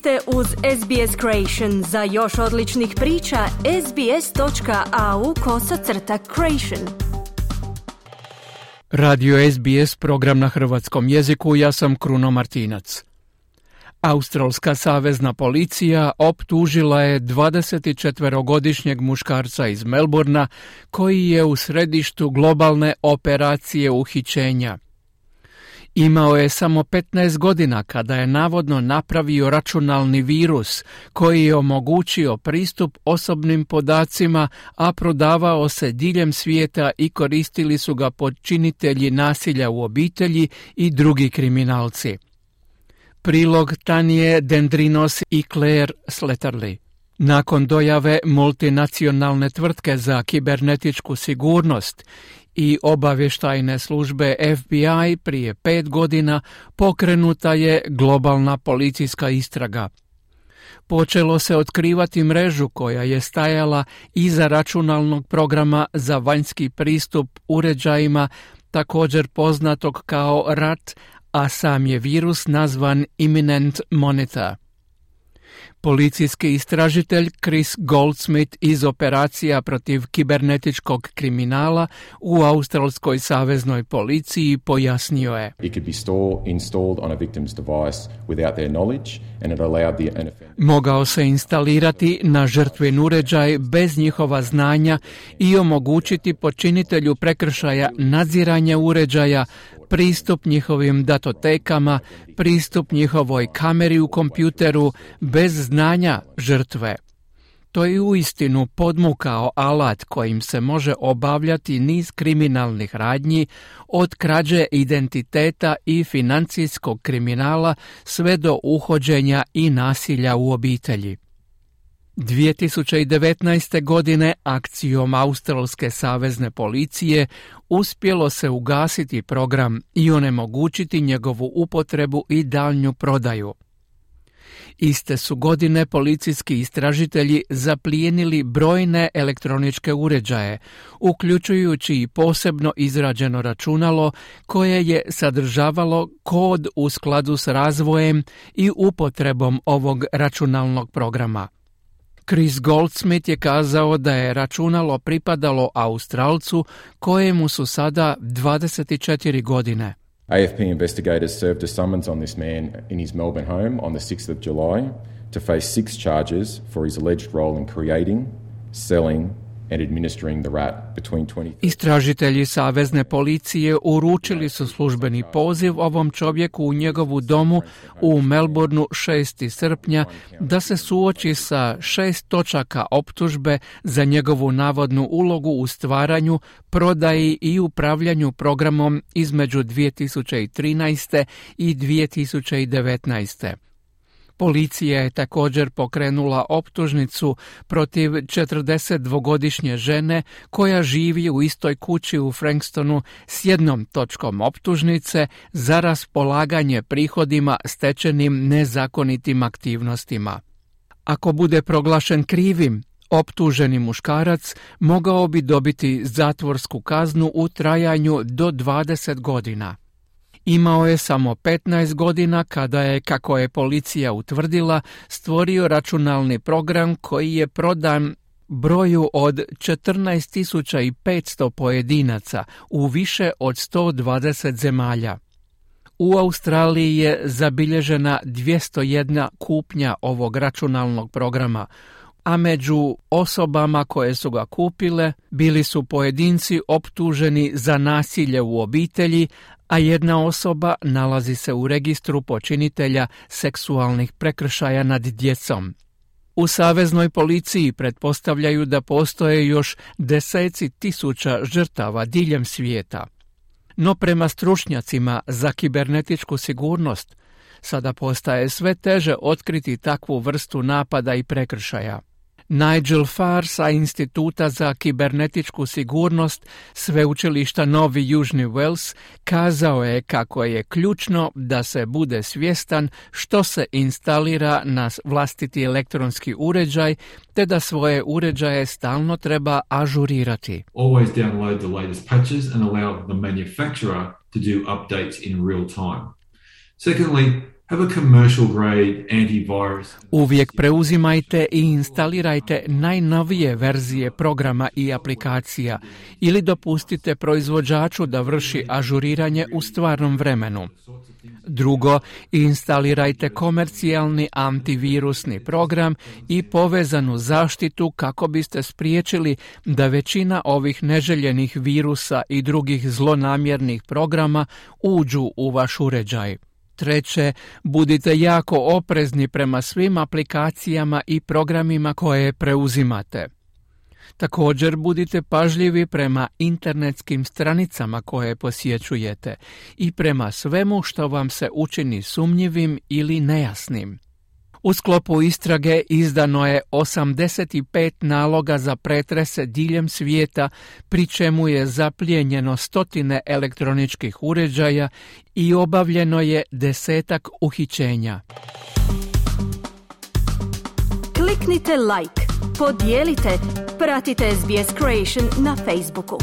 ste uz SBS Creation. Za još odličnih priča, sbs.au kosacrta creation. Radio SBS, program na hrvatskom jeziku, ja sam Kruno Martinac. Australska savezna policija optužila je 24-godišnjeg muškarca iz Melburna koji je u središtu globalne operacije uhićenja – Imao je samo 15 godina kada je navodno napravio računalni virus koji je omogućio pristup osobnim podacima, a prodavao se diljem svijeta i koristili su ga počinitelji nasilja u obitelji i drugi kriminalci. Prilog Tanije Dendrinos i Claire Sletterly. Nakon dojave multinacionalne tvrtke za kibernetičku sigurnost i obavještajne službe FBI prije pet godina pokrenuta je globalna policijska istraga. Počelo se otkrivati mrežu koja je stajala iza računalnog programa za vanjski pristup uređajima, također poznatog kao RAT, a sam je virus nazvan Imminent Monitor. Policijski istražitelj Chris Goldsmith iz operacija protiv kibernetičkog kriminala u Australskoj saveznoj policiji pojasnio je. Mogao se instalirati na žrtvin uređaj bez njihova znanja i omogućiti počinitelju prekršaja nadziranja uređaja, pristup njihovim datotekama, pristup njihovoj kameri u kompjuteru bez znanja žrtve. To je uistinu podmukao alat kojim se može obavljati niz kriminalnih radnji od krađe identiteta i financijskog kriminala sve do uhođenja i nasilja u obitelji. 2019. godine akcijom Australske savezne policije uspjelo se ugasiti program i onemogućiti njegovu upotrebu i daljnju prodaju. Iste su godine policijski istražitelji zaplijenili brojne elektroničke uređaje, uključujući i posebno izrađeno računalo koje je sadržavalo kod u skladu s razvojem i upotrebom ovog računalnog programa. Chris Goldsmith je kazao da je računalo pripadalo Australcu kojemu su sada 24 godine. AFP investigators served a summons on this man in his Melbourne home on the 6th of July to face six charges for his alleged role in creating, selling, Istražitelji Savezne policije uručili su službeni poziv ovom čovjeku u njegovu domu u Melbourneu 6. srpnja da se suoči sa šest točaka optužbe za njegovu navodnu ulogu u stvaranju, prodaji i upravljanju programom između 2013. i 2019. Policija je također pokrenula optužnicu protiv 42-godišnje žene koja živi u istoj kući u Frankstonu s jednom točkom optužnice za raspolaganje prihodima stečenim nezakonitim aktivnostima. Ako bude proglašen krivim, optuženi muškarac mogao bi dobiti zatvorsku kaznu u trajanju do 20 godina. Imao je samo 15 godina kada je, kako je policija utvrdila, stvorio računalni program koji je prodan broju od 14.500 pojedinaca u više od 120 zemalja. U Australiji je zabilježena 201 kupnja ovog računalnog programa, a među osobama koje su ga kupile bili su pojedinci optuženi za nasilje u obitelji, a jedna osoba nalazi se u registru počinitelja seksualnih prekršaja nad djecom. U Saveznoj policiji pretpostavljaju da postoje još deseci tisuća žrtava diljem svijeta. No prema stručnjacima za kibernetičku sigurnost sada postaje sve teže otkriti takvu vrstu napada i prekršaja. Nigel Farr sa Instituta za kibernetičku sigurnost Sveučilišta Novi Južni Wales kazao je kako je ključno da se bude svjestan što se instalira na vlastiti elektronski uređaj te da svoje uređaje stalno treba ažurirati. Always download the latest patches and allow the manufacturer to do updates in real time. Secondly, Uvijek preuzimajte i instalirajte najnovije verzije programa i aplikacija ili dopustite proizvođaču da vrši ažuriranje u stvarnom vremenu. Drugo, instalirajte komercijalni antivirusni program i povezanu zaštitu kako biste spriječili da većina ovih neželjenih virusa i drugih zlonamjernih programa uđu u vaš uređaj. Treće, budite jako oprezni prema svim aplikacijama i programima koje preuzimate. Također budite pažljivi prema internetskim stranicama koje posjećujete i prema svemu što vam se učini sumnjivim ili nejasnim. U sklopu istrage izdano je 85 naloga za pretrese diljem svijeta, pri čemu je zaplijenjeno stotine elektroničkih uređaja i obavljeno je desetak uhićenja. Kliknite like, podijelite, pratite SBS Creation na Facebooku.